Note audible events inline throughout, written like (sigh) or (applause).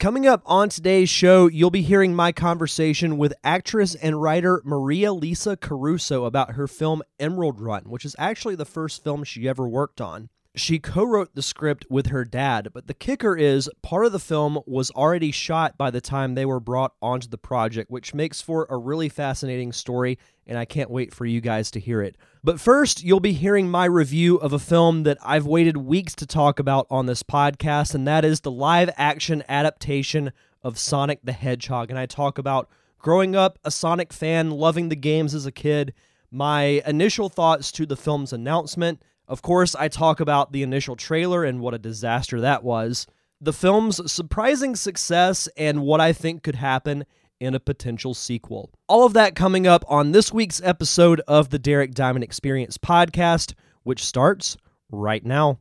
Coming up on today's show, you'll be hearing my conversation with actress and writer Marialisa Caruso about her film Emerald Run, which is actually the first film she ever worked on. She co wrote the script with her dad, but the kicker is part of the film was already shot by the time they were brought onto the project, which makes for a really fascinating story, and I can't wait for you guys to hear it. But first, you'll be hearing my review of a film that I've waited weeks to talk about on this podcast, and that is the live action adaptation of Sonic the Hedgehog. And I talk about growing up a Sonic fan, loving the games as a kid, my initial thoughts to the film's announcement of course, I talk about the initial trailer and what a disaster that was, the film's surprising success, and what I think could happen in a potential sequel. All of that coming up on this week's episode of the Derek Diamond Experience podcast, which starts right now.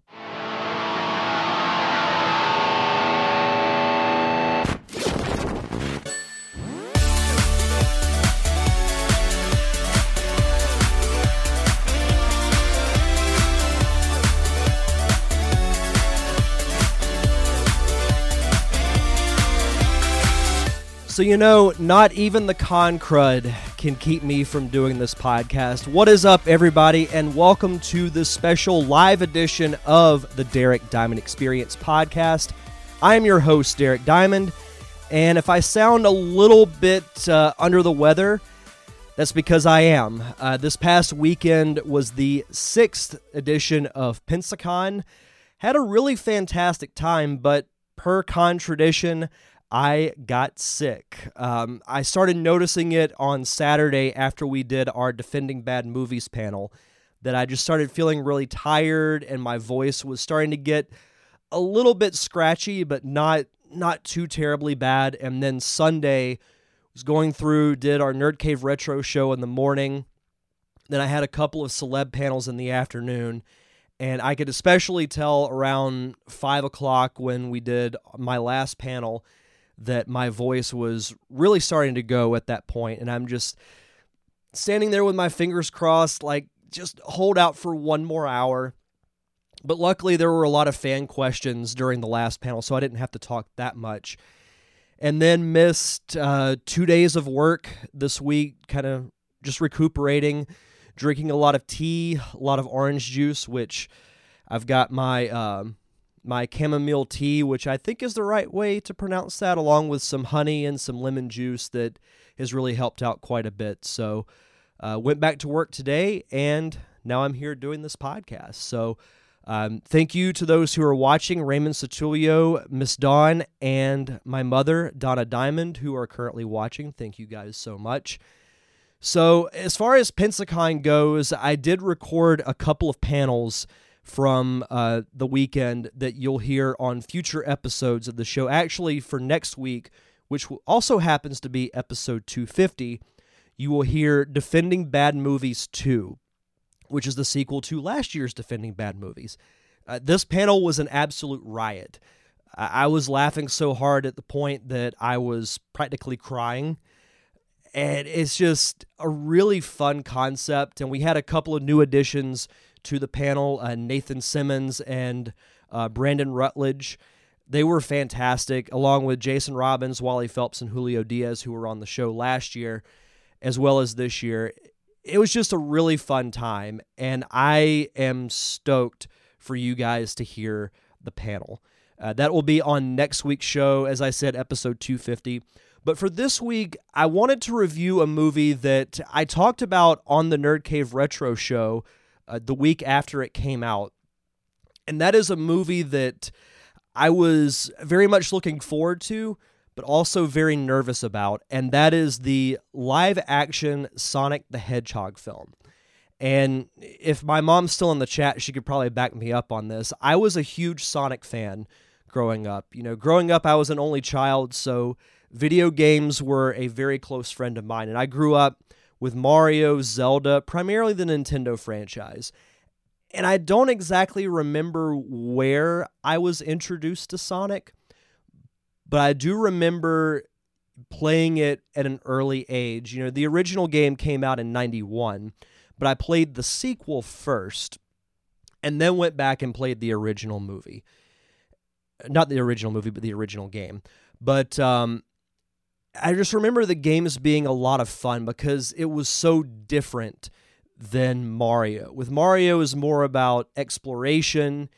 So, you know, not even the con crud can keep me from doing this podcast. What is up, everybody, and welcome to this special live edition of the Derek Diamond Experience podcast. I am your host, Derek Diamond, and if I sound a little bit uh, under the weather, that's because I am. Uh, this past weekend was the sixth edition of Pensacon. Had a really fantastic time, but per con tradition, I got sick. Um, I started noticing it on Saturday after we did our Defending Bad Movies panel that I just started feeling really tired and my voice was starting to get a little bit scratchy, but not not too terribly bad. And then Sunday was going through, did our Nerd Cave Retro show in the morning. Then I had a couple of celeb panels in the afternoon. And I could especially tell around five o'clock when we did my last panel that my voice was really starting to go at that point and I'm just standing there with my fingers crossed like just hold out for one more hour. But luckily there were a lot of fan questions during the last panel so I didn't have to talk that much. And then missed uh, 2 days of work this week kind of just recuperating, drinking a lot of tea, a lot of orange juice which I've got my um, my chamomile tea, which I think is the right way to pronounce that, along with some honey and some lemon juice that has really helped out quite a bit. So, uh, went back to work today, and now I'm here doing this podcast. So, um, thank you to those who are watching Raymond Satulio, Miss Dawn, and my mother, Donna Diamond, who are currently watching. Thank you guys so much. So, as far as Pensacon goes, I did record a couple of panels from uh, the weekend that you'll hear on future episodes of the show. Actually, for next week, which also happens to be episode 250, you will hear Defending Bad Movies 2, which is the sequel to last year's Defending Bad Movies. Uh, this panel was an absolute riot. I-, I was laughing so hard at the point that I was practically crying. And it's just a really fun concept. And we had a couple of new additions to the panel uh, Nathan Simmons and uh, Brandon Rutledge. They were fantastic, along with Jason Robbins, Wally Phelps, and Julio Diaz, who were on the show last year, as well as this year. It was just a really fun time, and I am stoked for you guys to hear the panel. Uh, that will be on next week's show, as I said, episode 250. But for this week, I wanted to review a movie that I talked about on the Nerd Cave Retro show uh, the week after it came out. And that is a movie that I was very much looking forward to, but also very nervous about. And that is the live action Sonic the Hedgehog film. And if my mom's still in the chat, she could probably back me up on this. I was a huge Sonic fan growing up. You know, growing up, I was an only child, so video games were a very close friend of mine. And I grew up with Mario, Zelda, primarily the Nintendo franchise. And I don't exactly remember where I was introduced to Sonic, but I do remember playing it at an early age. You know, the original game came out in 91, but I played the sequel first and then went back and played the original movie. Not the original movie, but the original game. But um, I just remember the games being a lot of fun because it was so different than Mario. With Mario is more about exploration,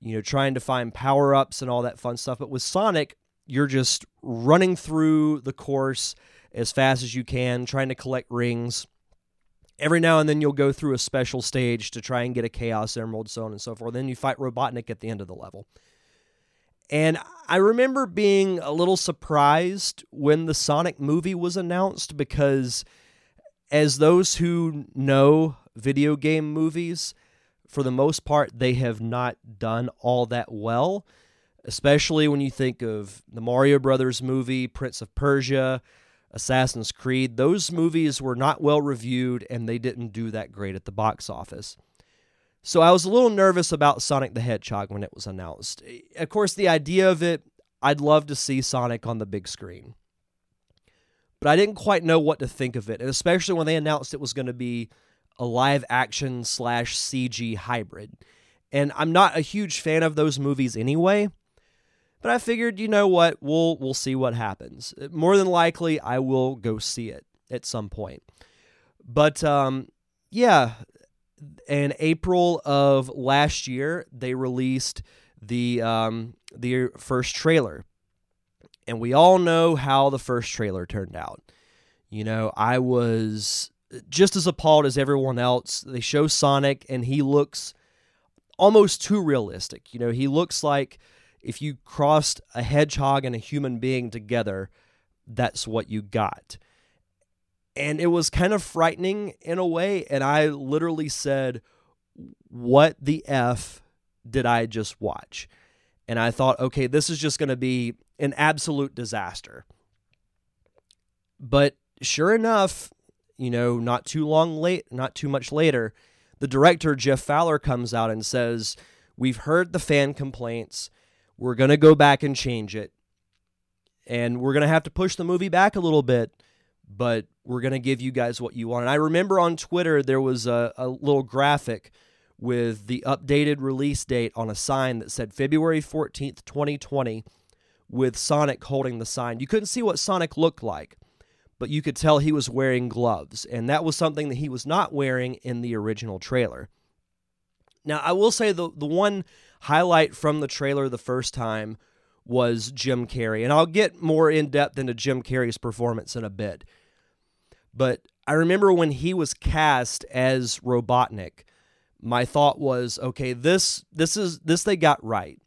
you know, trying to find power-ups and all that fun stuff, but with Sonic, you're just running through the course as fast as you can, trying to collect rings. Every now and then you'll go through a special stage to try and get a Chaos Emerald, so on and so forth. Then you fight Robotnik at the end of the level. And I remember being a little surprised when the Sonic movie was announced because, as those who know video game movies, for the most part, they have not done all that well, especially when you think of the Mario Brothers movie, Prince of Persia, Assassin's Creed. Those movies were not well reviewed and they didn't do that great at the box office. So I was a little nervous about Sonic the Hedgehog when it was announced. Of course, the idea of it, I'd love to see Sonic on the big screen. But I didn't quite know what to think of it, and especially when they announced it was going to be a live action slash CG hybrid. And I'm not a huge fan of those movies anyway. But I figured, you know what, we'll we'll see what happens. More than likely, I will go see it at some point. But um, yeah, in April of last year, they released the um, the first trailer, and we all know how the first trailer turned out. You know, I was just as appalled as everyone else. They show Sonic, and he looks almost too realistic. You know, he looks like if you crossed a hedgehog and a human being together, that's what you got and it was kind of frightening in a way. And I literally said, What the F did I just watch? And I thought, okay, this is just going to be an absolute disaster. But sure enough, you know, not too long late, not too much later, the director, Jeff Fowler, comes out and says, We've heard the fan complaints. We're going to go back and change it. And we're going to have to push the movie back a little bit but we're going to give you guys what you want. And I remember on Twitter there was a, a little graphic with the updated release date on a sign that said February 14th, 2020, with Sonic holding the sign. You couldn't see what Sonic looked like, but you could tell he was wearing gloves, and that was something that he was not wearing in the original trailer. Now, I will say the, the one highlight from the trailer the first time was Jim Carrey, and I'll get more in depth into Jim Carrey's performance in a bit. But I remember when he was cast as Robotnik, my thought was, okay, this this is this they got right.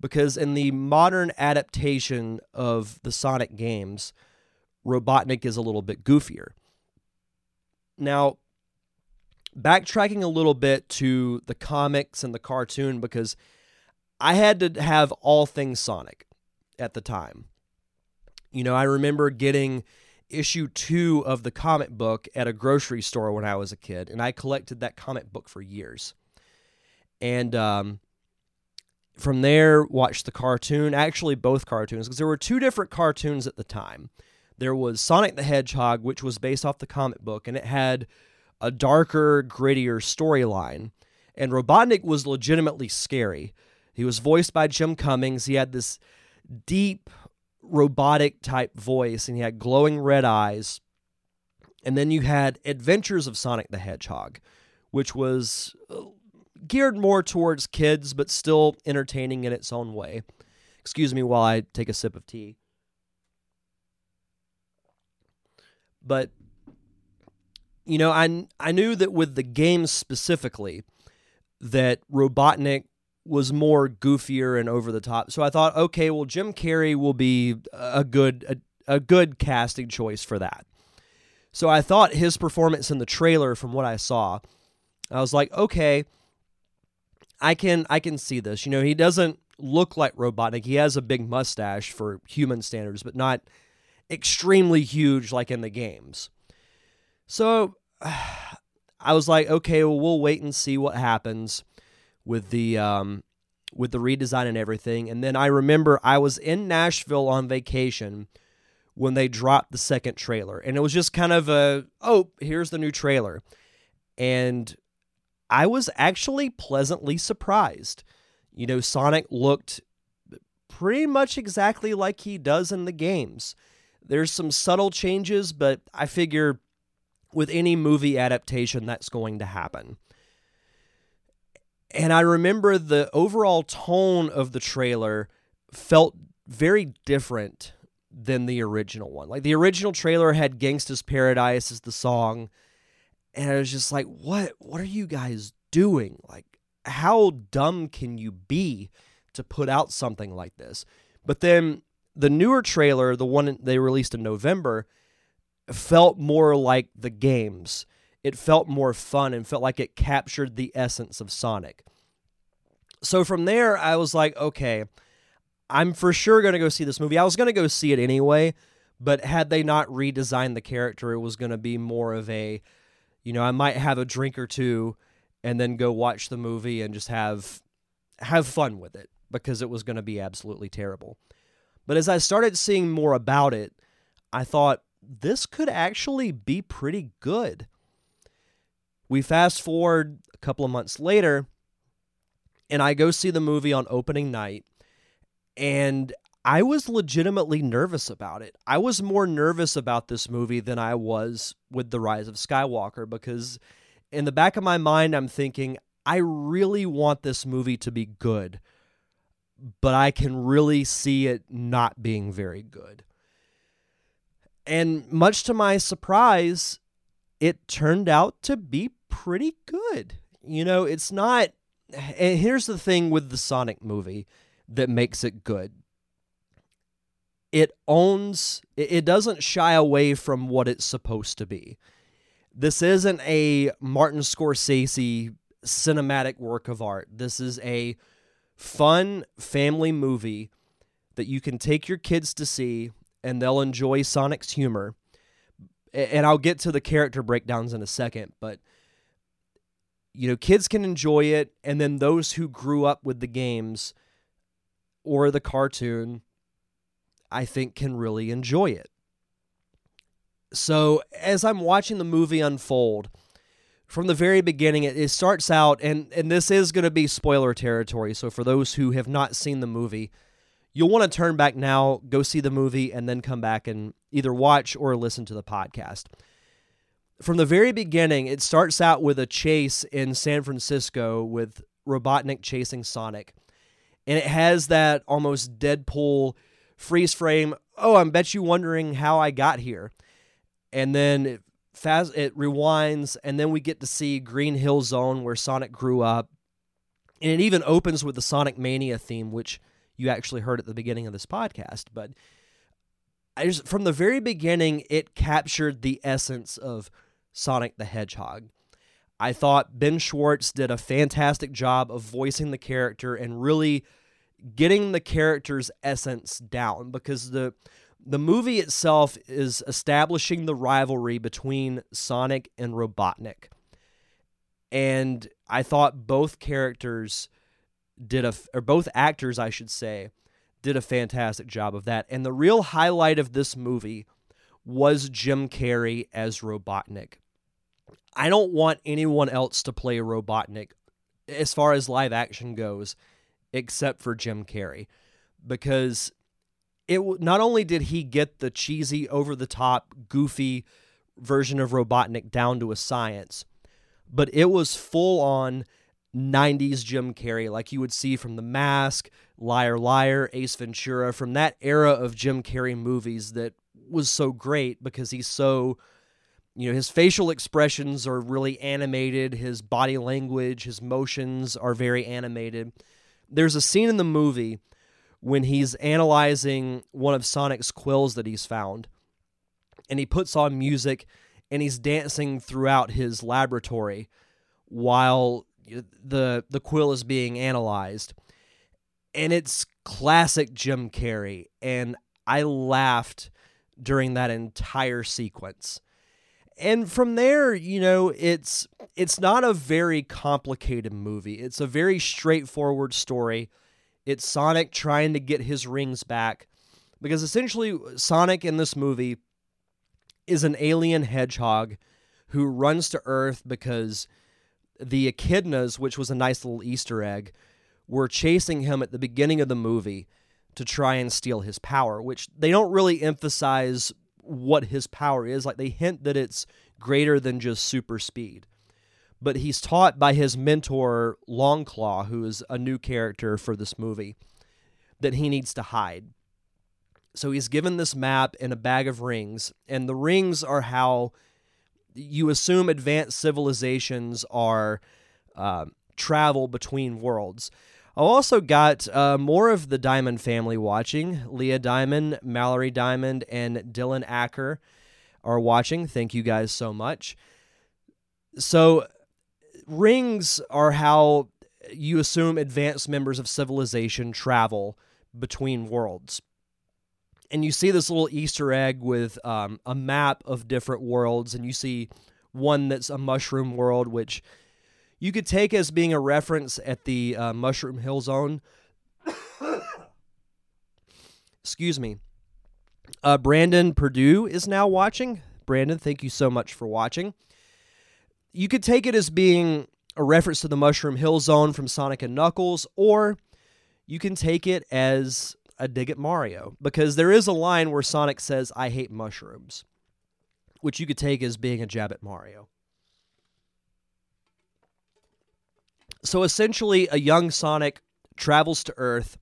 Because in the modern adaptation of the Sonic games, Robotnik is a little bit goofier. Now, backtracking a little bit to the comics and the cartoon because I had to have all things Sonic at the time. You know, I remember getting issue two of the comic book at a grocery store when I was a kid, and I collected that comic book for years. And um, from there, watched the cartoon, actually, both cartoons, because there were two different cartoons at the time. There was Sonic the Hedgehog, which was based off the comic book, and it had a darker, grittier storyline. And Robotnik was legitimately scary. He was voiced by Jim Cummings. He had this deep, robotic type voice and he had glowing red eyes. And then you had Adventures of Sonic the Hedgehog, which was uh, geared more towards kids but still entertaining in its own way. Excuse me while I take a sip of tea. But you know, I I knew that with the game specifically that Robotnik was more goofier and over the top. So I thought, okay, well, Jim Carrey will be a good a, a good casting choice for that. So I thought his performance in the trailer, from what I saw, I was like, okay, I can I can see this. You know, he doesn't look like Robotnik. He has a big mustache for human standards, but not extremely huge like in the games. So (sighs) I was like, okay, well, we'll wait and see what happens with the um, with the redesign and everything. And then I remember I was in Nashville on vacation when they dropped the second trailer, and it was just kind of a oh, here's the new trailer, and I was actually pleasantly surprised. You know, Sonic looked pretty much exactly like he does in the games. There's some subtle changes, but I figure with any movie adaptation, that's going to happen. And I remember the overall tone of the trailer felt very different than the original one. Like the original trailer had Gangsta's Paradise as the song, and I was just like, "What? What are you guys doing? Like, how dumb can you be to put out something like this?" But then the newer trailer, the one they released in November, felt more like the games. It felt more fun and felt like it captured the essence of Sonic. So from there, I was like, okay, I'm for sure going to go see this movie. I was going to go see it anyway, but had they not redesigned the character, it was going to be more of a, you know, I might have a drink or two and then go watch the movie and just have have fun with it because it was going to be absolutely terrible. But as I started seeing more about it, I thought this could actually be pretty good. We fast forward a couple of months later, and I go see the movie on opening night, and I was legitimately nervous about it. I was more nervous about this movie than I was with The Rise of Skywalker because, in the back of my mind, I'm thinking, I really want this movie to be good, but I can really see it not being very good. And much to my surprise, it turned out to be pretty good. You know, it's not. And here's the thing with the Sonic movie that makes it good it owns, it doesn't shy away from what it's supposed to be. This isn't a Martin Scorsese cinematic work of art. This is a fun family movie that you can take your kids to see and they'll enjoy Sonic's humor. And I'll get to the character breakdowns in a second, but you know, kids can enjoy it, and then those who grew up with the games or the cartoon, I think, can really enjoy it. So, as I'm watching the movie unfold, from the very beginning, it, it starts out, and, and this is going to be spoiler territory. So, for those who have not seen the movie, you'll want to turn back now, go see the movie, and then come back and either watch or listen to the podcast. From the very beginning, it starts out with a chase in San Francisco with Robotnik chasing Sonic. And it has that almost Deadpool freeze frame. Oh, I bet you wondering how I got here. And then it, fast, it rewinds, and then we get to see Green Hill Zone where Sonic grew up. And it even opens with the Sonic Mania theme, which you actually heard at the beginning of this podcast. But I just, from the very beginning, it captured the essence of Sonic the Hedgehog. I thought Ben Schwartz did a fantastic job of voicing the character and really getting the character's essence down because the the movie itself is establishing the rivalry between Sonic and Robotnik. And I thought both characters did a or both actors I should say did a fantastic job of that. And the real highlight of this movie was Jim Carrey as Robotnik. I don't want anyone else to play Robotnik as far as live action goes except for Jim Carrey. Because it not only did he get the cheesy over the top goofy version of Robotnik down to a science but it was full on 90s Jim Carrey, like you would see from The Mask, Liar Liar, Ace Ventura, from that era of Jim Carrey movies that was so great because he's so, you know, his facial expressions are really animated, his body language, his motions are very animated. There's a scene in the movie when he's analyzing one of Sonic's quills that he's found, and he puts on music and he's dancing throughout his laboratory while the the quill is being analyzed and it's classic Jim Carrey and I laughed during that entire sequence. And from there, you know, it's it's not a very complicated movie. It's a very straightforward story. It's Sonic trying to get his rings back because essentially Sonic in this movie is an alien hedgehog who runs to Earth because the echidnas, which was a nice little Easter egg, were chasing him at the beginning of the movie to try and steal his power, which they don't really emphasize what his power is. Like they hint that it's greater than just super speed. But he's taught by his mentor, Longclaw, who is a new character for this movie, that he needs to hide. So he's given this map and a bag of rings, and the rings are how you assume advanced civilizations are uh, travel between worlds. I also got uh, more of the Diamond family watching. Leah Diamond, Mallory Diamond, and Dylan Acker are watching. Thank you guys so much. So, rings are how you assume advanced members of civilization travel between worlds. And you see this little Easter egg with um, a map of different worlds, and you see one that's a mushroom world, which you could take as being a reference at the uh, Mushroom Hill Zone. Excuse me. Uh, Brandon Purdue is now watching. Brandon, thank you so much for watching. You could take it as being a reference to the Mushroom Hill Zone from Sonic and Knuckles, or you can take it as a dig at Mario, because there is a line where Sonic says, I hate mushrooms, which you could take as being a jab at Mario. So essentially, a young Sonic travels to Earth,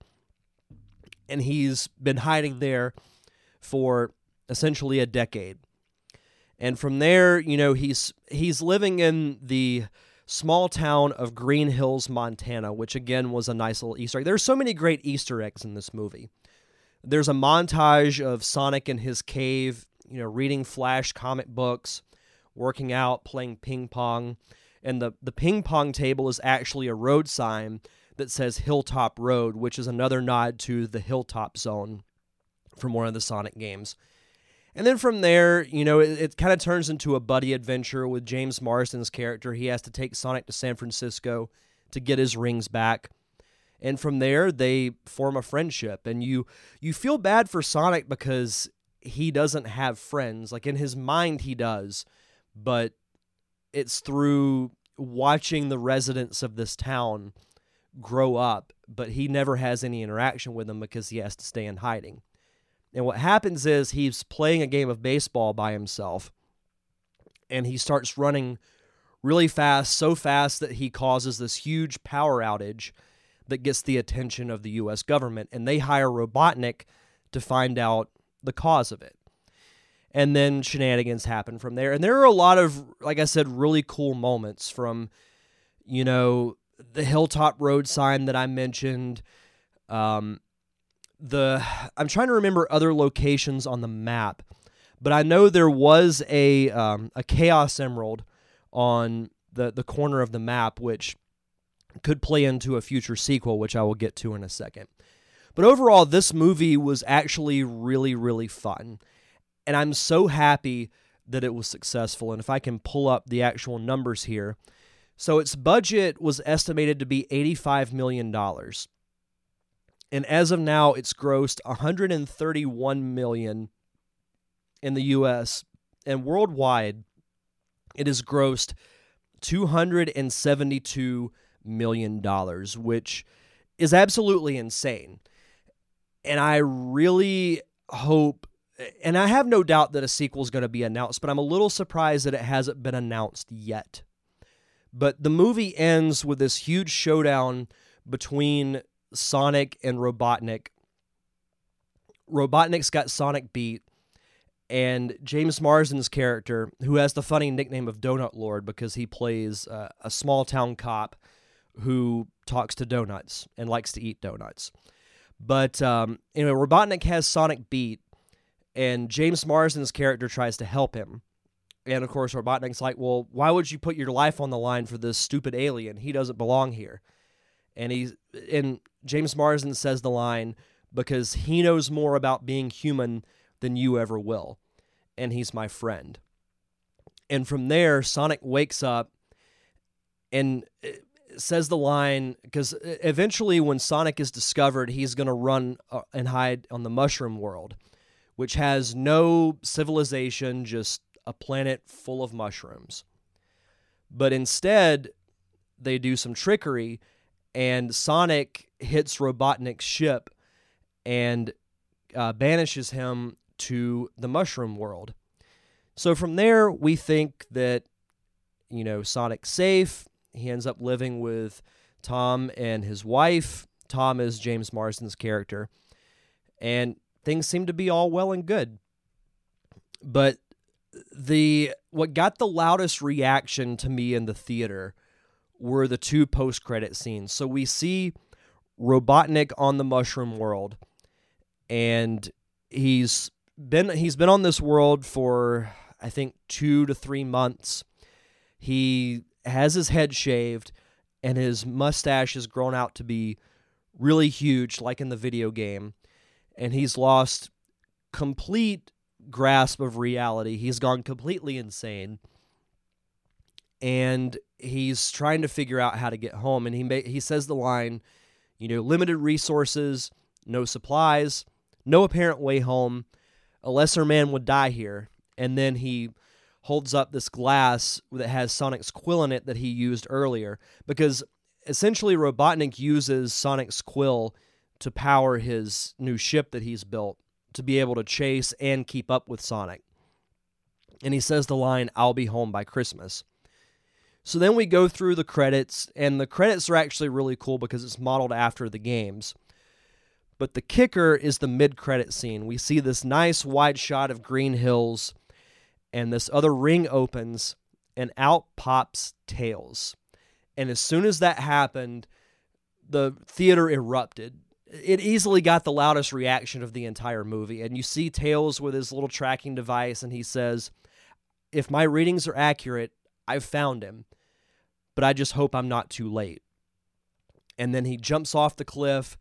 and he's been hiding there for essentially a decade. And from there, you know, he's he's living in the small town of Green Hills, Montana, which again was a nice little Easter egg. There's so many great Easter eggs in this movie. There's a montage of Sonic in his cave, you know, reading Flash comic books, working out, playing ping pong and the the ping pong table is actually a road sign that says Hilltop Road, which is another nod to the Hilltop Zone from one of the Sonic games. And then from there, you know, it, it kind of turns into a buddy adventure with James Marsden's character. He has to take Sonic to San Francisco to get his rings back. And from there, they form a friendship. And you you feel bad for Sonic because he doesn't have friends. Like in his mind, he does, but it's through watching the residents of this town grow up, but he never has any interaction with them because he has to stay in hiding. And what happens is he's playing a game of baseball by himself and he starts running really fast, so fast that he causes this huge power outage that gets the attention of the US government and they hire Robotnik to find out the cause of it and then shenanigans happen from there. And there are a lot of, like I said, really cool moments from, you know, the Hilltop Road sign that I mentioned. Um, the I'm trying to remember other locations on the map, but I know there was a um, a Chaos Emerald on the the corner of the map, which could play into a future sequel, which I will get to in a second. But overall, this movie was actually really really fun. And I'm so happy that it was successful. And if I can pull up the actual numbers here. So its budget was estimated to be $85 million. And as of now, it's grossed 131 million in the US and worldwide it has grossed 272 million dollars, which is absolutely insane. And I really hope and I have no doubt that a sequel is going to be announced, but I'm a little surprised that it hasn't been announced yet. But the movie ends with this huge showdown between Sonic and Robotnik. Robotnik's got Sonic beat, and James Marsden's character, who has the funny nickname of Donut Lord because he plays uh, a small town cop who talks to donuts and likes to eat donuts. But um, anyway, Robotnik has Sonic beat, and James Marsden's character tries to help him. And of course, Robotnik's like, "Well, why would you put your life on the line for this stupid alien? He doesn't belong here." And he's and James Marsden says the line because he knows more about being human than you ever will, and he's my friend. And from there, Sonic wakes up and uh, says the line because eventually, when Sonic is discovered, he's going to run uh, and hide on the Mushroom World which has no civilization, just a planet full of mushrooms. But instead, they do some trickery, and Sonic hits Robotnik's ship and uh, banishes him to the mushroom world. So from there, we think that, you know, Sonic's safe. He ends up living with Tom and his wife. Tom is James Marsden's character. And things seem to be all well and good. But the what got the loudest reaction to me in the theater were the two post-credit scenes. So we see Robotnik on the mushroom world and he's been he's been on this world for I think 2 to 3 months. He has his head shaved and his mustache has grown out to be really huge like in the video game and he's lost complete grasp of reality. He's gone completely insane. And he's trying to figure out how to get home and he ma- he says the line, you know, limited resources, no supplies, no apparent way home. A lesser man would die here. And then he holds up this glass that has Sonic's quill in it that he used earlier because essentially Robotnik uses Sonic's quill to power his new ship that he's built to be able to chase and keep up with Sonic. And he says the line, I'll be home by Christmas. So then we go through the credits, and the credits are actually really cool because it's modeled after the games. But the kicker is the mid credit scene. We see this nice wide shot of green hills, and this other ring opens, and out pops Tails. And as soon as that happened, the theater erupted it easily got the loudest reaction of the entire movie. And you see Tails with his little tracking device, and he says, If my readings are accurate, I've found him, but I just hope I'm not too late. And then he jumps off the cliff,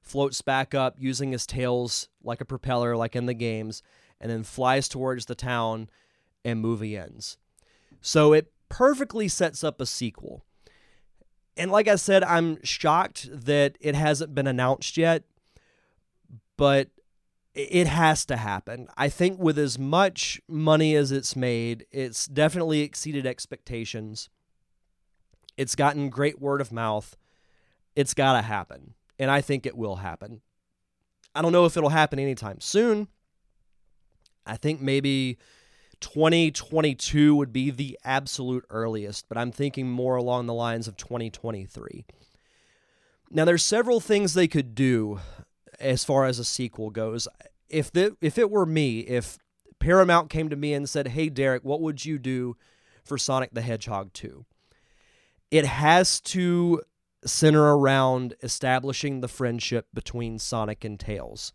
floats back up using his tails like a propeller, like in the games, and then flies towards the town, and movie ends. So it perfectly sets up a sequel. And like I said, I'm shocked that it hasn't been announced yet, but it has to happen. I think with as much money as it's made, it's definitely exceeded expectations. It's gotten great word of mouth. It's got to happen. And I think it will happen. I don't know if it'll happen anytime soon. I think maybe 2022 would be the absolute earliest, but I'm thinking more along the lines of 2023. Now, there's several things they could do as far as a sequel goes. If the, if it were me, if Paramount came to me and said, "Hey, Derek, what would you do for Sonic the Hedgehog 2?" It has to center around establishing the friendship between Sonic and Tails.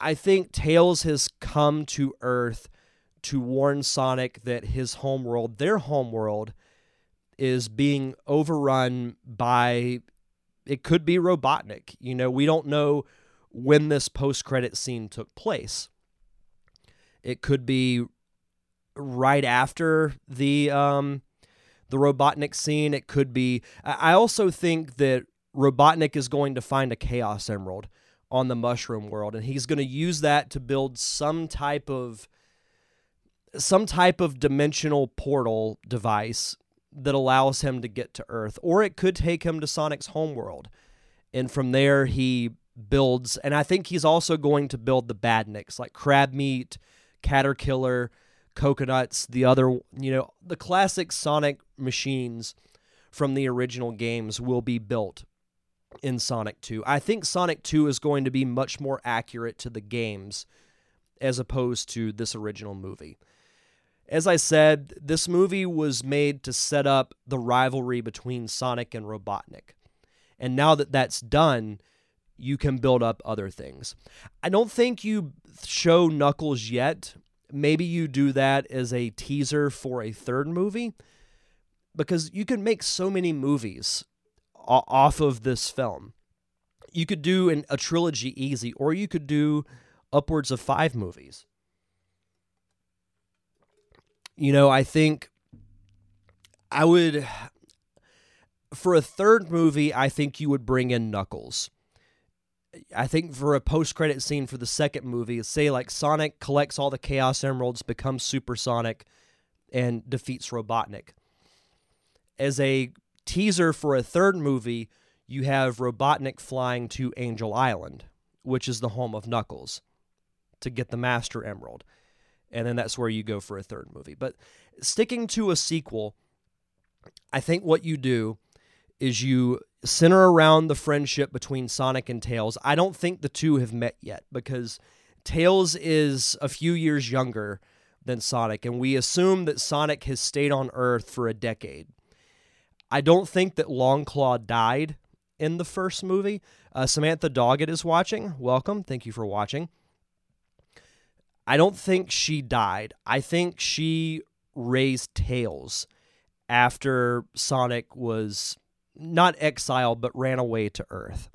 I think Tails has come to Earth to warn Sonic that his homeworld, their homeworld, is being overrun by it could be Robotnik. You know, we don't know when this post-credit scene took place. It could be right after the um the Robotnik scene. It could be I also think that Robotnik is going to find a Chaos Emerald on the Mushroom World and he's going to use that to build some type of some type of dimensional portal device that allows him to get to Earth, or it could take him to Sonic's homeworld. And from there, he builds, and I think he's also going to build the badniks like crab meat, caterpillar, coconuts, the other, you know, the classic Sonic machines from the original games will be built in Sonic 2. I think Sonic 2 is going to be much more accurate to the games as opposed to this original movie. As I said, this movie was made to set up the rivalry between Sonic and Robotnik. And now that that's done, you can build up other things. I don't think you show Knuckles yet. Maybe you do that as a teaser for a third movie because you can make so many movies off of this film. You could do an, a trilogy easy, or you could do upwards of five movies. You know, I think I would for a third movie, I think you would bring in Knuckles. I think for a post credit scene for the second movie, say like Sonic collects all the Chaos Emeralds, becomes Supersonic, and defeats Robotnik. As a teaser for a third movie, you have Robotnik flying to Angel Island, which is the home of Knuckles, to get the Master Emerald. And then that's where you go for a third movie. But sticking to a sequel, I think what you do is you center around the friendship between Sonic and Tails. I don't think the two have met yet because Tails is a few years younger than Sonic, and we assume that Sonic has stayed on Earth for a decade. I don't think that Longclaw died in the first movie. Uh, Samantha Doggett is watching. Welcome. Thank you for watching. I don't think she died. I think she raised Tails after Sonic was not exiled, but ran away to Earth.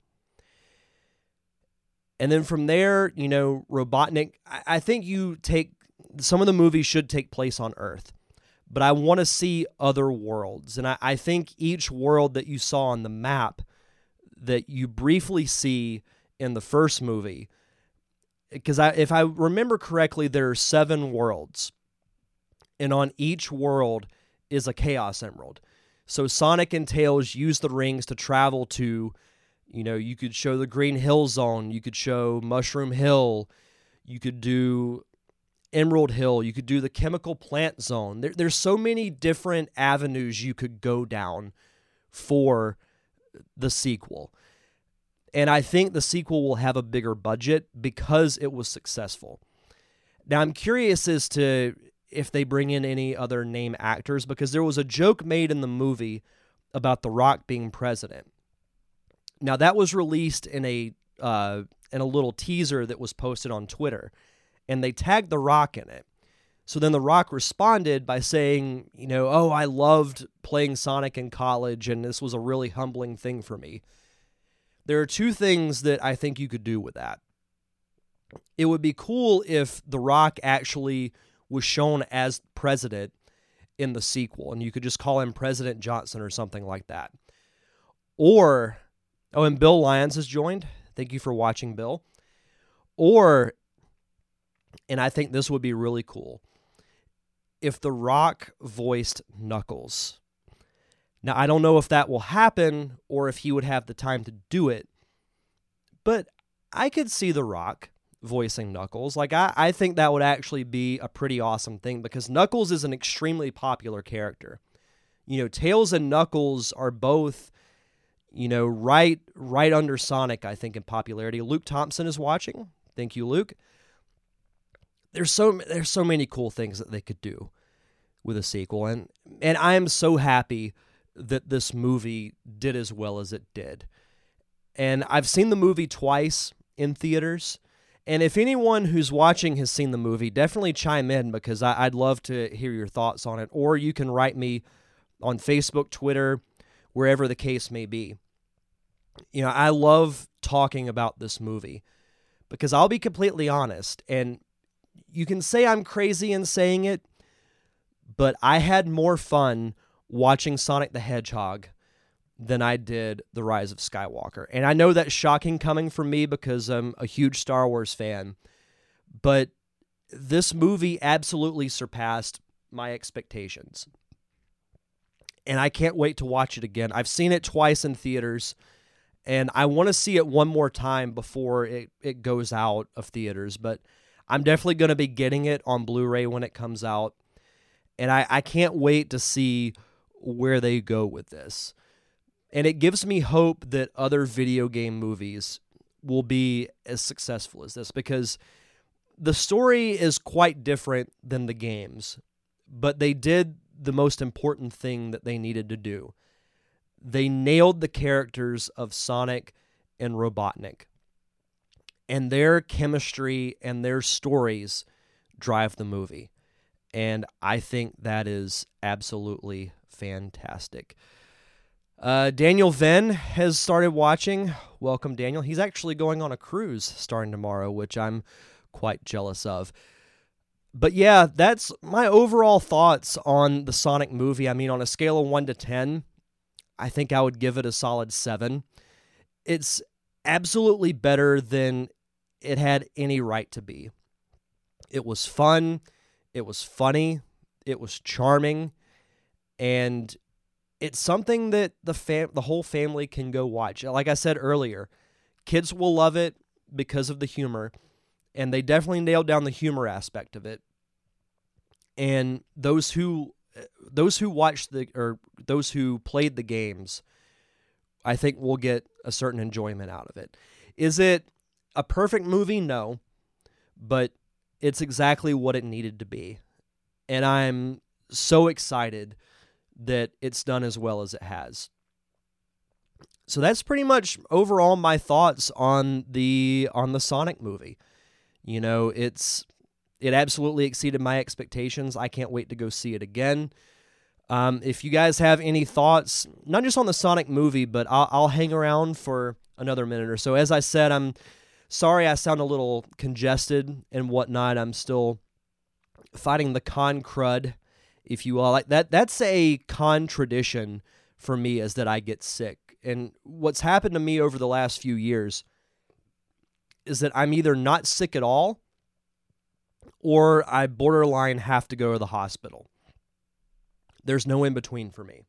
And then from there, you know, Robotnik, I, I think you take some of the movies should take place on Earth, but I want to see other worlds. And I, I think each world that you saw on the map that you briefly see in the first movie, because I, if I remember correctly, there are seven worlds, and on each world is a Chaos Emerald. So Sonic and Tails use the rings to travel to, you know, you could show the Green Hill Zone, you could show Mushroom Hill, you could do Emerald Hill, you could do the Chemical Plant Zone. There, there's so many different avenues you could go down for the sequel. And I think the sequel will have a bigger budget because it was successful. Now, I'm curious as to if they bring in any other name actors because there was a joke made in the movie about The Rock being president. Now that was released in a uh, in a little teaser that was posted on Twitter, and they tagged The Rock in it. So then The Rock responded by saying, you know, oh, I loved playing Sonic in college, and this was a really humbling thing for me. There are two things that I think you could do with that. It would be cool if The Rock actually was shown as president in the sequel, and you could just call him President Johnson or something like that. Or, oh, and Bill Lyons has joined. Thank you for watching, Bill. Or, and I think this would be really cool, if The Rock voiced Knuckles. Now, I don't know if that will happen or if he would have the time to do it, but I could see The Rock voicing Knuckles. Like I, I think that would actually be a pretty awesome thing because Knuckles is an extremely popular character. You know, Tails and Knuckles are both, you know, right right under Sonic, I think, in popularity. Luke Thompson is watching. Thank you, Luke. There's so there's so many cool things that they could do with a sequel, and and I am so happy that this movie did as well as it did. And I've seen the movie twice in theaters and if anyone who's watching has seen the movie, definitely chime in because I, would love to hear your thoughts on it. Or you can write me on Facebook, Twitter, wherever the case may be. You know, I love talking about this movie because I'll be completely honest, and you can say I'm crazy in saying it, but I had more fun watching Sonic the Hedgehog than I did The Rise of Skywalker. And I know that's shocking coming from me because I'm a huge Star Wars fan, but this movie absolutely surpassed my expectations. And I can't wait to watch it again. I've seen it twice in theaters, and I want to see it one more time before it, it goes out of theaters. But I'm definitely going to be getting it on Blu ray when it comes out. And I, I can't wait to see where they go with this. And it gives me hope that other video game movies will be as successful as this because the story is quite different than the games, but they did the most important thing that they needed to do. They nailed the characters of Sonic and Robotnik. And their chemistry and their stories drive the movie. And I think that is absolutely fantastic. Uh, Daniel Venn has started watching. Welcome, Daniel. He's actually going on a cruise starting tomorrow, which I'm quite jealous of. But yeah, that's my overall thoughts on the Sonic movie. I mean, on a scale of 1 to 10, I think I would give it a solid 7. It's absolutely better than it had any right to be. It was fun, it was funny, it was charming, and it's something that the fam- the whole family can go watch. Like I said earlier, kids will love it, because of the humor, and they definitely nailed down the humor aspect of it. And those who those who watched the or those who played the games, I think will get a certain enjoyment out of it. Is it a perfect movie? No, but it's exactly what it needed to be, and I'm so excited that it's done as well as it has. So that's pretty much overall my thoughts on the on the Sonic movie. You know, it's it absolutely exceeded my expectations. I can't wait to go see it again. Um, if you guys have any thoughts, not just on the Sonic movie, but I'll, I'll hang around for another minute or so. As I said, I'm sorry I sound a little congested and whatnot. I'm still fighting the con crud, if you will. Like that, that's a con tradition for me, is that I get sick. And what's happened to me over the last few years is that I'm either not sick at all or I borderline have to go to the hospital. There's no in between for me.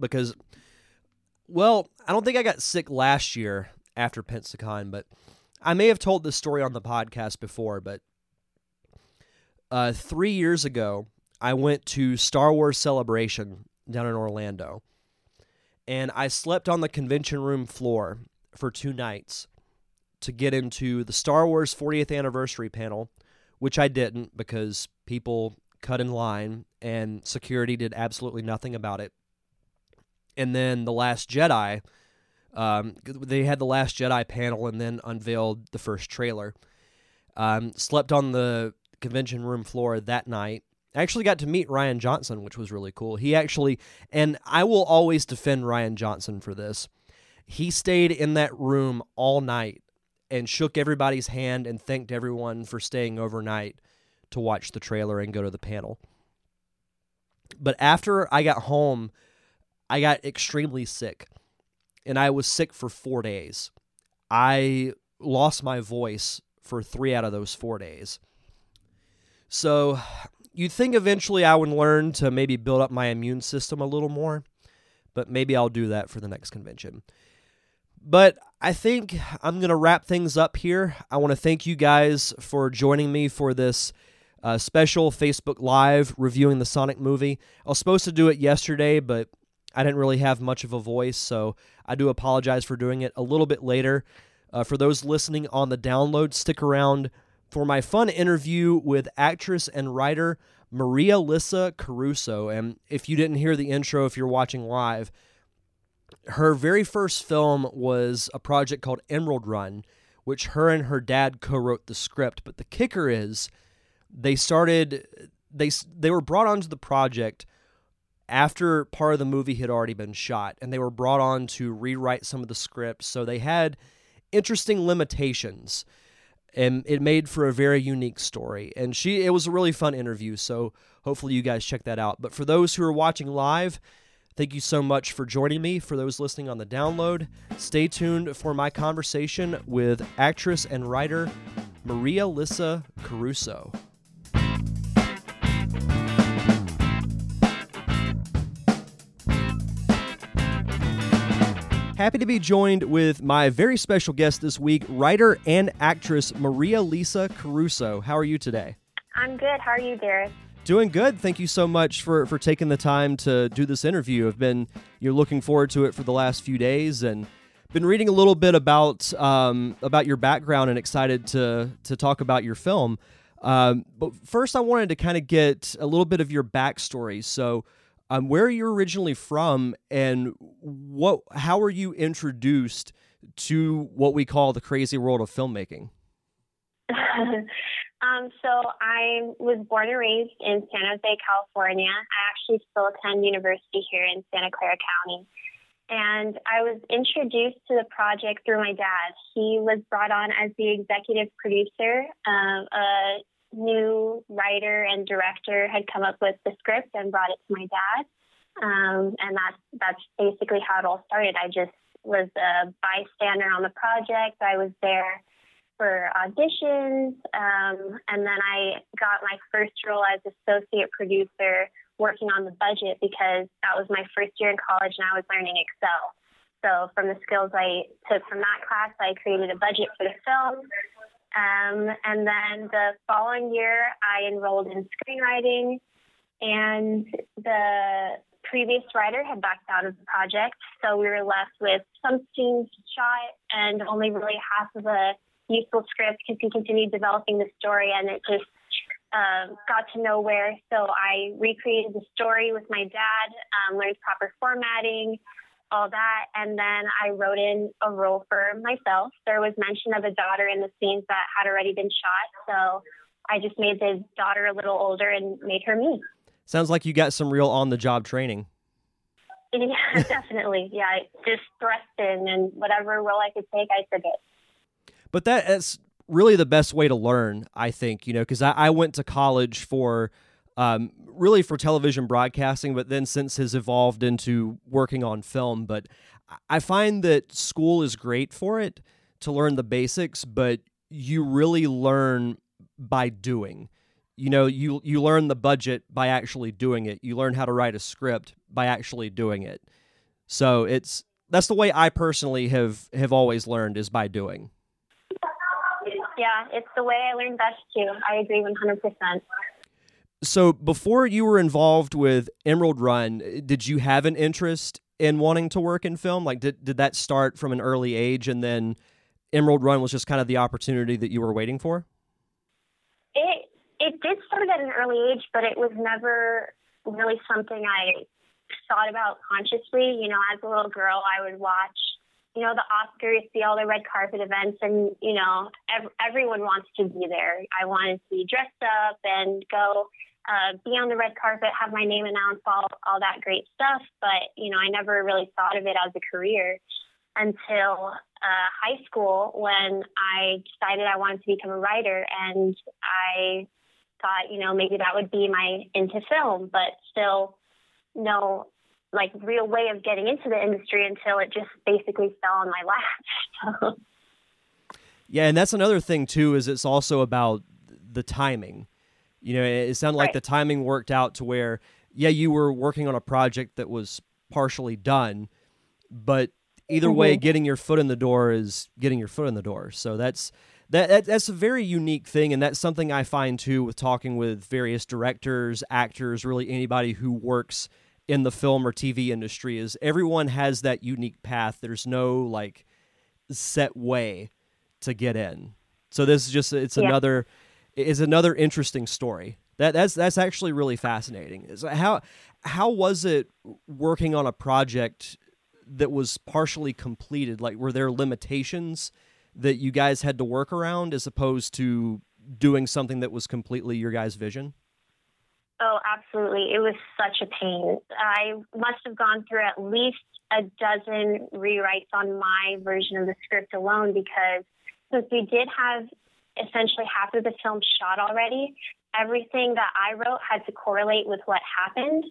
Because, well, I don't think I got sick last year after Pensacon, but I may have told this story on the podcast before, but uh, three years ago, I went to Star Wars Celebration down in Orlando, and I slept on the convention room floor for two nights to get into the Star Wars 40th anniversary panel, which I didn't because people cut in line and security did absolutely nothing about it. And then The Last Jedi, um, they had The Last Jedi panel and then unveiled the first trailer. Um, slept on the convention room floor that night. I actually got to meet Rian Johnson, which was really cool. He actually, and I will always defend Rian Johnson for this. He stayed in that room all night and shook everybody's hand and thanked everyone for staying overnight to watch the trailer and go to the panel. But after I got home, I got extremely sick. And I was sick for four days. I lost my voice for three out of those four days. So you'd think eventually I would learn to maybe build up my immune system a little more, but maybe I'll do that for the next convention. But I think I'm going to wrap things up here. I want to thank you guys for joining me for this uh, special Facebook Live reviewing the Sonic movie. I was supposed to do it yesterday, but I didn't really have much of a voice, so I do apologize for doing it a little bit later. Uh, for those listening on the download, stick around for my fun interview with actress and writer Marialisa Caruso. And if you didn't hear the intro, if you're watching live, her very first film was a project called Emerald Run, which her and her dad co-wrote the script. But the kicker is, they started they they were brought onto the project after part of the movie had already been shot, and they were brought on to rewrite some of the scripts. So they had interesting limitations, and it made for a very unique story. And she it was a really fun interview. So hopefully you guys check that out. But for those who are watching live Thank you so much for joining me. For those listening on the download, stay tuned for my conversation with actress and writer Marialisa Caruso. Happy to be joined with my very special guest this week, writer and actress Marialisa Caruso. How are you today? I'm good. How are you, Derek? Doing good. Thank you so much for, for taking the time to do this interview. I've been you're looking forward to it for the last few days and been reading a little bit about um, about your background and excited to to talk about your film. Um, but first, I wanted to kind of get a little bit of your backstory. So, um, where are you originally from, and what how were you introduced to what we call the crazy world of filmmaking? (laughs) Um, so I was born and raised in San Jose, California. I actually still attend university here in Santa Clara County. And I was introduced to the project through my dad. He was brought on as the executive producer. Um, a new writer and director had come up with the script and brought it to my dad. Um, and that's that's basically how it all started. I just was a bystander on the project. I was there for auditions. Um, and then I got my first role as associate producer working on the budget because that was my first year in college and I was learning Excel. So So from the skills I took from that class, I created a budget for the film. Um, and then the following year, I enrolled in screenwriting, and the previous writer had backed out of the project, so we were left with some scenes shot and only really half of a useful script because he continued developing the story, and it just uh, got to nowhere. So I recreated the story with my dad, um, learned proper formatting, all that, and then I wrote in a role for myself. There was mention of a daughter in the scenes that had already been shot, so I just made the daughter a little older and made her me. Sounds like you got some real on the job training. (laughs) Yeah, definitely. Yeah, I just thrust in and whatever role I could take, I took it. But that is really the best way to learn, I think, you know, because I, I, went to college for um, really for television broadcasting, but then since has evolved into working on film. But I find that school is great for it to learn the basics, but you really learn by doing. You know you you learn the budget by actually doing it. You learn how to write a script by actually doing it. So it's that's the way i personally have have always learned is by doing. Yeah it's the way i learned best too. I agree 100% so before you were involved with emerald run did you have an interest in wanting to work in film like did, did that start from an early age and then emerald run was just kind of the opportunity that you were waiting for it it did start at an early age, but it was never really something I thought about consciously. You know, as a little girl, I would watch, you know, the Oscars, see all the red carpet events, and, you know, ev- everyone wants to be there. I wanted to be dressed up and go uh, be on the red carpet, have my name announced, all, all that great stuff. But, you know, I never really thought of it as a career until uh, high school when I decided I wanted to become a writer. And I thought, you know, maybe that would be my into film, but still no like real way of getting into the industry until it just basically fell on my lap. (laughs) Yeah, and that's another thing too is it's also about the timing. You know, it sounded like right. the timing worked out to where yeah, you were working on a project that was partially done, but either mm-hmm. way getting your foot in the door is getting your foot in the door. So that's that, that, that's a very unique thing and that's something i find too with talking with various directors actors really anybody who works in the film or tv industry is everyone has that unique path. There's no like set way to get in. So this is just it's yeah. another is another interesting story. That that's that's actually really fascinating. Is how how was it working on a project that was partially completed? Like were there limitations that you guys had to work around as opposed to doing something that was completely your guys' vision? Oh, absolutely. It was such a pain. I must have gone through at least a dozen rewrites on my version of the script alone because since we did have essentially half of the film shot already, everything that I wrote had to correlate with what happened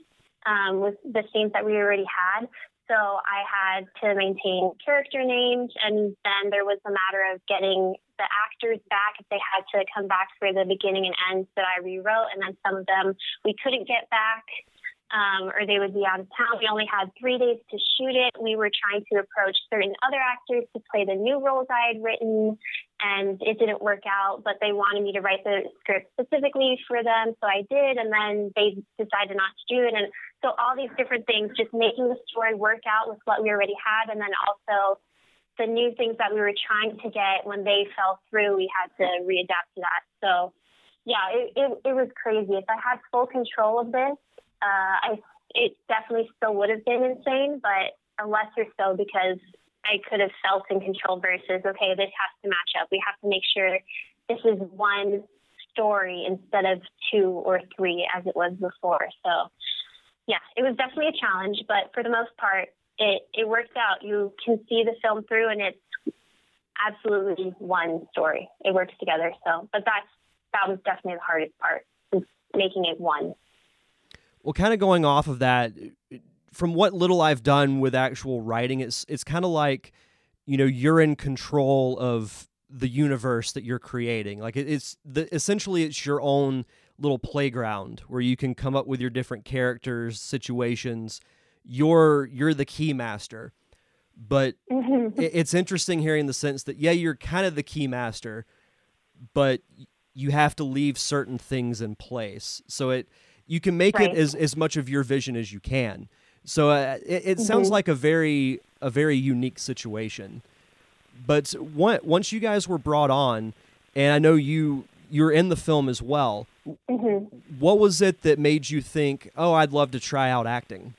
um, with the scenes that we already had. So I had to maintain character names, and then there was the matter of getting the actors back if they had to come back for the beginning and ends that I rewrote, and then some of them we couldn't get back. Um, or they would be out of town. We only had three days to shoot it. We were trying to approach certain other actors to play the new roles I had written, and it didn't work out. But they wanted me to write the script specifically for them, so I did. And then they decided not to do it, and so all these different things, just making the story work out with what we already had, and then also the new things that we were trying to get when they fell through, we had to readapt to that. So yeah, it, it, it was crazy. If I had full control of this, uh, I it definitely still would have been insane, but a lesser so because I could have felt in control versus okay, this has to match up. We have to make sure this is one story instead of two or three as it was before. So yeah, it was definitely a challenge, but for the most part, it, it worked out. You can see the film through, and it's absolutely one story. It works together. So, but that's that was definitely the hardest part, making it one. Well, kind of going off of that, from what little I've done with actual writing, it's it's kind of like, you know, you're in control of the universe that you're creating. Like it's the essentially it's your own little playground where you can come up with your different characters, situations. You're you're the key master. But it's interesting hearing the sense that yeah, you're kind of the key master, but you have to leave certain things in place. So it you can make right. it as as much of your vision as you can. So uh, it, it mm-hmm. sounds like a very a very unique situation. But one, once you guys were brought on, and I know you you're in the film as well. Mm-hmm. What was it that made you think, "Oh, I'd love to try out acting"?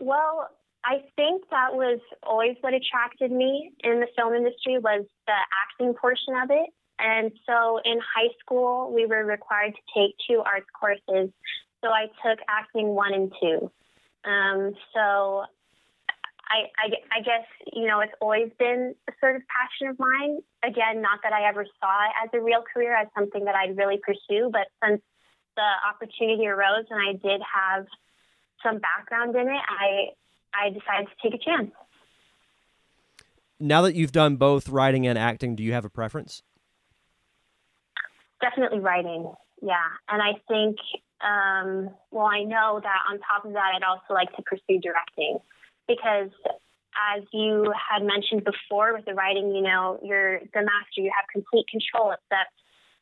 Well, I think that was always what attracted me in the film industry was the acting portion of it. And so in high school, we were required to take two arts courses. So I took acting one and two. Um, so I, I, I guess, you know, it's always been a sort of passion of mine. Again, not that I ever saw it as a real career, as something that I'd really pursue, but since the opportunity arose and I did have some background in it, I, I decided to take a chance. Now that you've done both writing and acting, do you have a preference? Definitely writing, yeah. And I think, um, well, I know that on top of that, I'd also like to pursue directing because as you had mentioned before with the writing, you know, you're the master, you have complete control, except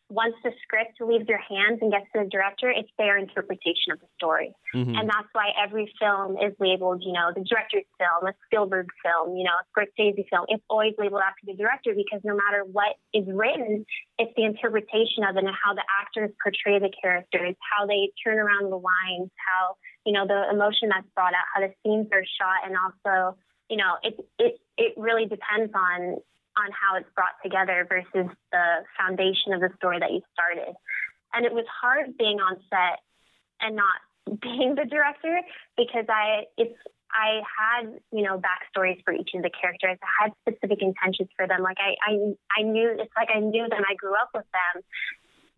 once the script leaves your hands and gets to the director, it's their interpretation of the story. Mm-hmm. And that's why every film is labeled, you know, the director's film, a Spielberg film, you know, a Scorsese film. It's always labeled after the director because no matter what is written, it's the interpretation of it and how the actors portray the characters, how they turn around the lines, how you know, the emotion that's brought out, how the scenes are shot, and also, you know, it it it really depends on on how it's brought together versus the foundation of the story that you started. And it was hard being on set and not (laughs) being the director because I it's I had, you know, backstories for each of the characters. I had specific intentions for them. Like I, I, I knew it's like I knew them. I grew up with them,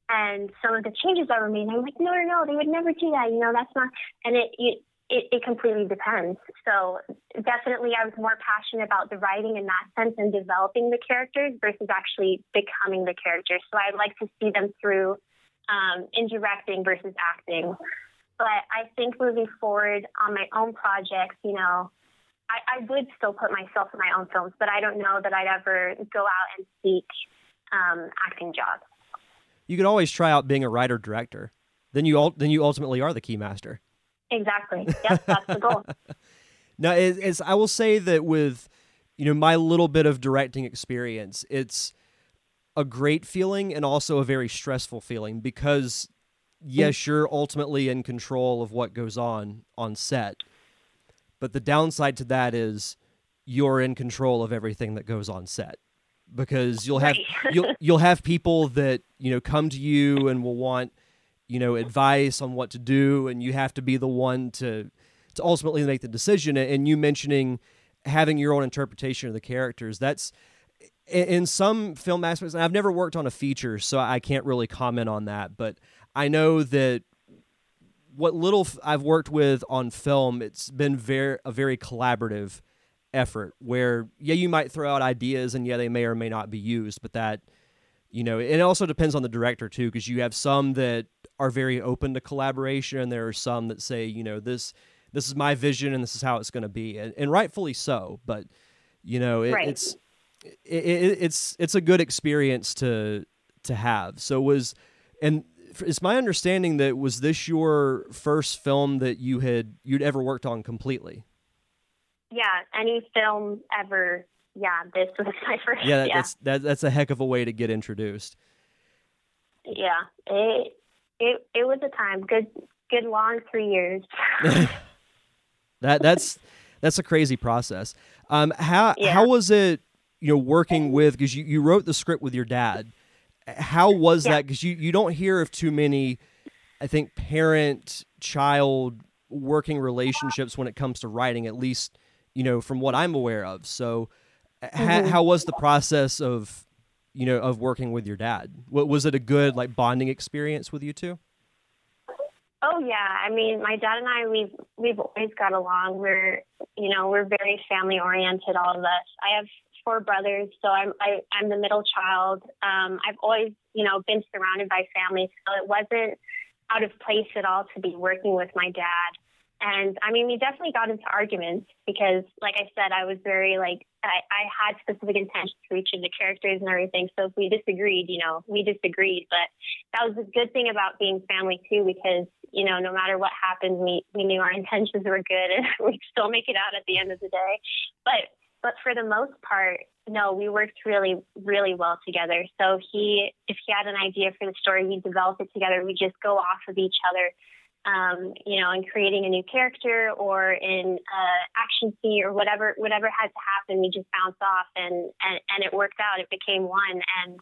and some of the changes that were made, I'm like, no, no, no, they would never do that. You know, that's not. And it, it it, it completely depends. So definitely, I was more passionate about the writing in that sense and developing the characters versus actually becoming the characters. So I'd like to see them through um, in directing versus acting. But I think moving forward on my own projects, you know, I, I would still put myself in my own films, but I don't know that I'd ever go out and seek um, acting jobs you could always try out being a writer director. Then you then you ultimately are the key master. Exactly. Yes, that's the goal. (laughs) now, as I will say that with you know my little bit of directing experience, it's a great feeling and also a very stressful feeling because yes, mm. you're ultimately in control of what goes on on set. But the downside to that is you're in control of everything that goes on set because you'll have right. (laughs) you'll you'll have people that you know come to you and will want you know advice on what to do and you have to be the one to to ultimately make the decision. And you mentioning having your own interpretation of the characters that's in some film aspects and I've never worked on a feature so I can't really comment on that but I know that what little I've worked with on film it's been very a very collaborative effort where yeah you might throw out ideas and yeah they may or may not be used but that you know it also depends on the director too because you have some that are very open to collaboration and there are some that say you know this this is my vision and this is how it's going to be and, and, rightfully so but you know it, right. it's it, it, it's it's a good experience to to have so was and it's my understanding that was this your first film that you had you'd ever worked on completely yeah, any film ever. Yeah, this was (laughs) my first. Yeah, yeah. that's that, that's a heck of a way to get introduced. Yeah, it it it was a time. Good good long three years. (laughs) that that's that's a crazy process. Um, how yeah. how was it? You know, working with because you, you wrote the script with your dad. How was yeah. that? Because you you don't hear of too many, I think, parent child working relationships when it comes to writing. At least you know, from what I'm aware of. So, mm-hmm. how was the process of, you know, of working with your dad? What was it a good like bonding experience with you two? Oh yeah, I mean, my dad and I we've we've always got along. We're you know we're very family oriented, all of us. I have four brothers, so I'm I, I'm the middle child. Um, I've always you know been surrounded by family, so it wasn't out of place at all to be working with my dad. And I mean, we definitely got into arguments because, like I said, I was very like I, I had specific intentions for each of the characters and everything. So if we disagreed, you know, we disagreed. But that was the good thing about being family too, because you know, no matter what happened, we we knew our (laughs) intentions were good and (laughs) we'd still make it out at the end of the day. But but for the most part, no, we worked really, really well together. So he, if he had an idea for the story, we develop it together. We just go off of each other um, you know, in creating a new character or in uh, action scene or whatever whatever had to happen, we just bounced off and, and and it worked out. It became one, and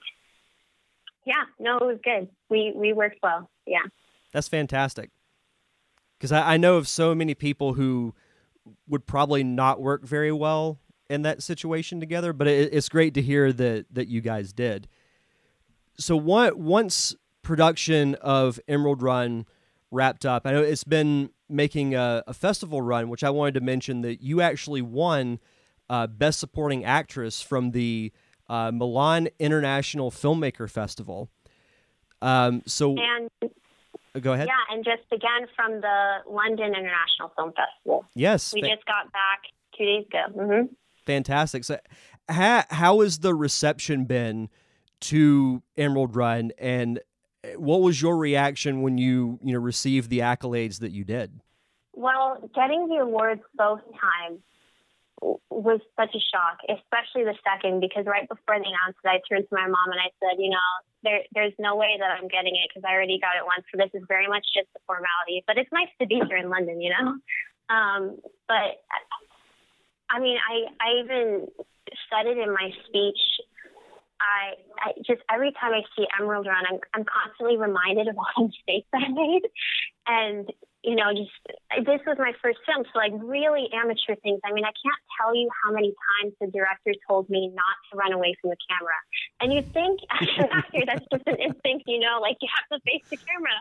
yeah, no, it was good. We we worked well. Yeah, that's fantastic. Because I, I know of so many people who would probably not work very well in that situation together, but it, it's great to hear that that you guys did. So what once production of Emerald Run wrapped up. I know it's been making a, a festival run, which I wanted to mention that you actually won uh, Best Supporting Actress from the uh, Milan International Filmmaker Festival. Um, so, and uh, go ahead. Yeah, and just again from the London International Film Festival. Yes, we fa- just got back two days ago. Mm-hmm. Fantastic. So, how how has the reception been to Emerald Run, and what was your reaction when you you know received the accolades that you did? Well, getting the awards both times was such a shock, especially the second, because right before the announcement, I turned to my mom and I said, you know, there, there's no way that I'm getting it because I already got it once. So this is very much just a formality. But it's nice to be here in London, you know. Um, but I mean, I I even said it in my speech I, I just every time I see Emerald Run, I'm I'm constantly reminded of all the mistakes I made, and you know, just this was my first film, so like really amateur things. I mean, I can't tell you how many times the director told me not to run away from the camera, and you think (laughs) as an actor that's just an instinct, you know, like you have to face the camera,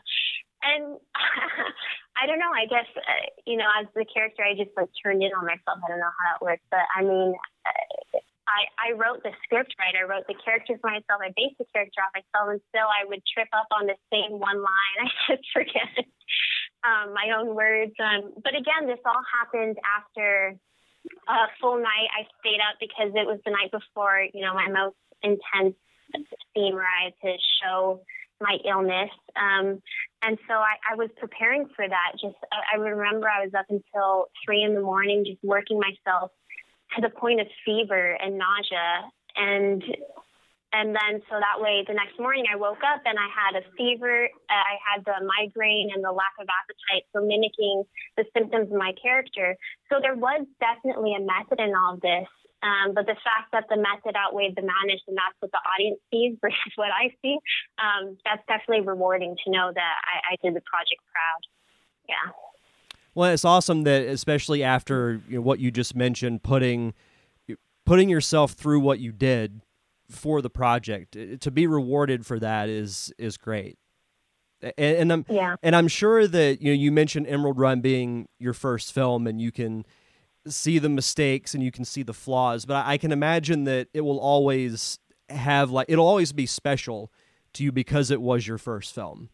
and (laughs) I don't know. I guess uh, you know, as the character, I just like turned in on myself. I don't know how that works, but I mean. Uh, I, I wrote the script right. I wrote the character for myself. I based the character off myself, and still I would trip up on the same one line. (laughs) I just forget um, my own words. Um, but again, this all happened after a full night. I stayed up because it was the night before, you know, my most intense scene where I had to show my illness. Um, and so I, I was preparing for that. Just I, I remember I was up until three in the morning, just working myself to the point of fever and nausea and and then so that way the next morning I woke up and I had a fever, uh, I had the migraine and the lack of appetite, so mimicking the symptoms of my character. So there was definitely a method in all this. Um, but the fact that the method outweighed the madness and that's what the audience sees (laughs) versus what I see, um, that's definitely rewarding to know that I, I did the project proud. Yeah. Well, it's awesome that especially after you know, what you just mentioned, putting putting yourself through what you did for the project to be rewarded for that is is great. And, and I'm yeah. and I'm sure that you know you mentioned Emerald Run being your first film, and you can see the mistakes and you can see the flaws. But I can imagine that it will always have like it'll always be special to you because it was your first film.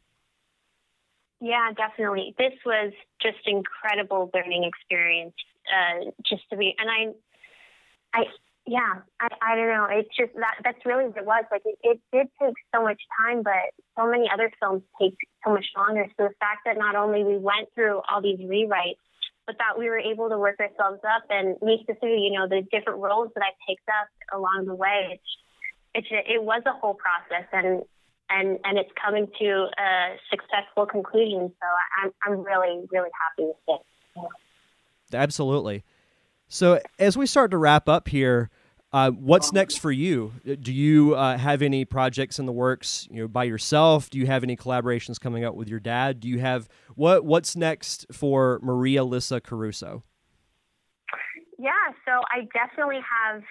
Yeah, definitely. This was just incredible learning experience. Uh, just to be, and I, I, yeah, I, I don't know. It's just that that's really what it was. Like it, it did take so much time, but so many other films take so much longer. So the fact that not only we went through all these rewrites, but that we were able to work ourselves up and me specifically, you know, the different roles that I picked up along the way. It's, it's it was a whole process, and and and it's coming to a successful conclusion. So I'm I'm really really happy with it. Absolutely. So as we start to wrap up here, uh, what's next for you? Do you uh, have any projects in the works? You know, by yourself? Do you have any collaborations coming up with your dad? Do you have what What's next for Marialisa Caruso? Yeah, so I definitely have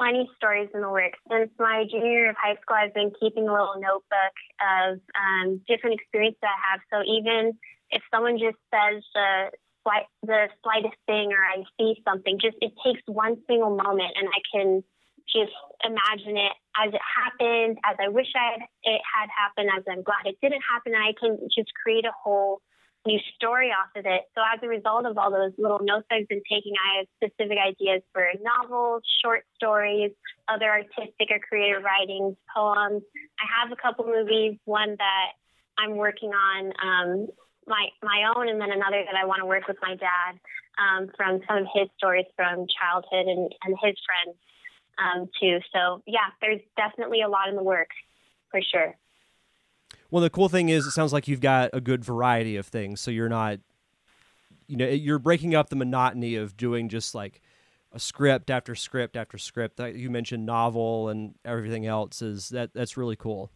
plenty stories in the works. Since my junior year of high school, I've been keeping a little notebook of um, different experiences I have. So even if someone just says the slight, the slightest thing, or I see something, just it takes one single moment, and I can just imagine it as it happened, as I wish I had, it had happened, as I'm glad it didn't happen, I can just create a whole new story off of it. So as a result of all those little notes I've been taking, I have specific ideas for novels, short stories, other artistic or creative writings, poems. I have a couple movies, one that I'm working on um, my my own, and then another that I want to work with my dad um, from some of his stories from childhood and, and his friends um, too. So yeah, there's definitely a lot in the works for sure. Well, the cool thing is, it sounds like you've got a good variety of things. So you're not, you know, you're breaking up the monotony of doing just like a script after script after script. You mentioned novel and everything else. Is that that's really cool.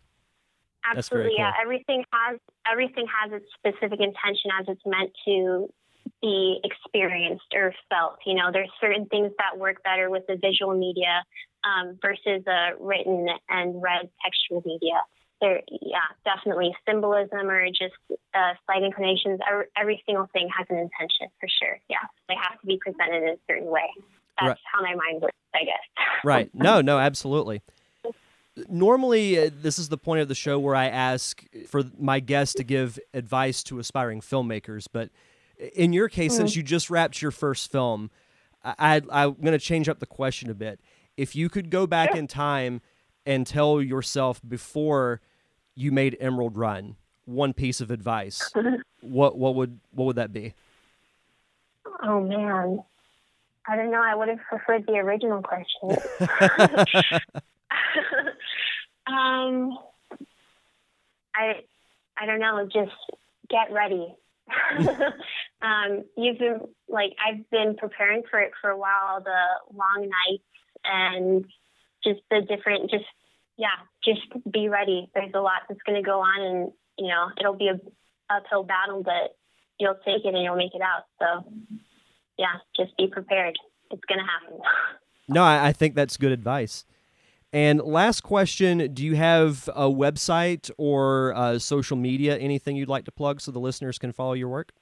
Absolutely, cool. yeah. Everything has everything has its specific intention as it's meant to be experienced or felt. You know, there's certain things that work better with the visual media um, versus a written and read textual media there, yeah, definitely symbolism or just uh, slight inclinations. Every, every, single thing has an intention for sure. Yeah, they have to be presented in a certain way. That's right. how my mind works, I guess. (laughs) right. No, no, absolutely. Normally, uh, this is the point of the show where I ask for my guests to give advice to aspiring filmmakers. But in your case, mm-hmm. since you just wrapped your first film, I, I, am going to change up the question a bit. If you could go back sure. in time and tell yourself before you made Emerald Run one piece of advice, (laughs) what what would what would that be? Oh man, I don't know. I would have preferred the original question. (laughs) (laughs) um, I I don't know. Just get ready. um, you've been like I've been preparing for it for a while. The long nights and just the different just yeah, just be ready. There's a lot that's going to go on, and you know it'll be a uphill battle, but you'll take it and you'll make it out. So yeah, just be prepared. It's going to happen. (laughs) no, I think that's good advice. And last question: Do you have a website or uh, social media? Anything you'd like to plug so the listeners can follow your work?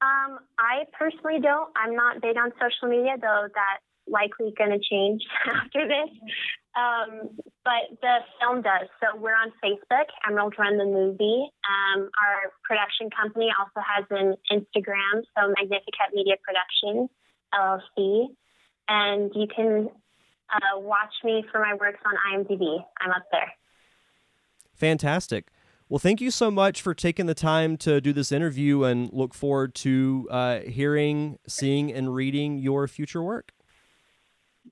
Um, I personally don't. I'm not big on social media, though. That's likely going to change (laughs) after this. Um, but the film does. So we're on Facebook, Emerald Run the Movie. Um, our production company also has an Instagram, so Magnificat Media Productions, LLC. And you can uh, watch me for my works on IMDb. I'm up there. Fantastic. Well, thank you so much for taking the time to do this interview and look forward to uh, hearing, seeing, and reading your future work.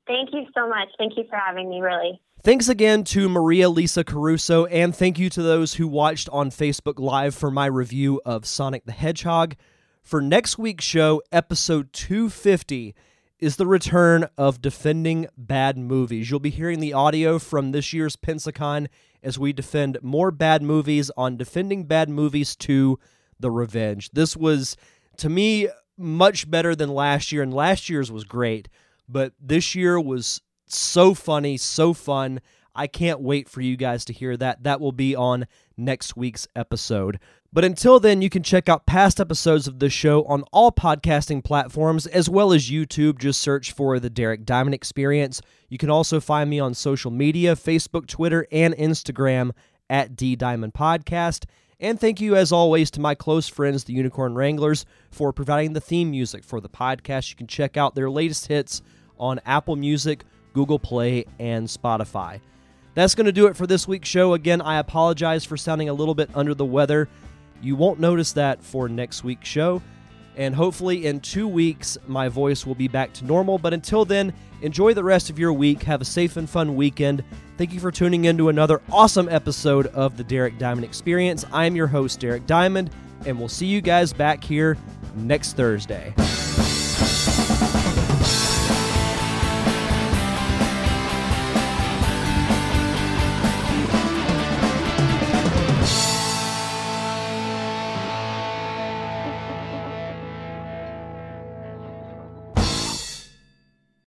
Thank you so much. Thank you for having me, really. Thanks again to Marialisa Caruso, and thank you to those who watched on Facebook Live for my review of Sonic the Hedgehog. For next week's show, episode 250 is the return of Defending Bad Movies. You'll be hearing the audio from this year's Pensacon as we defend more bad movies on Defending Bad Movies 2 The Revenge. This was, to me, much better than last year, and last year's was great. But this year was so funny, so fun. I can't wait for you guys to hear that. That will be on next week's episode. But until then, you can check out past episodes of the show on all podcasting platforms as well as YouTube. Just search for The Derek Diamond Experience. You can also find me on social media Facebook, Twitter, and Instagram at D Diamond Podcast. And thank you, as always, to my close friends, the Unicorn Wranglers, for providing the theme music for the podcast. You can check out their latest hits on Apple Music, Google Play, and Spotify. That's going to do it for this week's show. Again, I apologize for sounding a little bit under the weather. You won't notice that for next week's show. And hopefully, in two weeks, my voice will be back to normal. But until then, enjoy the rest of your week. Have a safe and fun weekend. Thank you for tuning in to another awesome episode of the Derek Diamond Experience. I'm your host, Derek Diamond, and we'll see you guys back here next Thursday.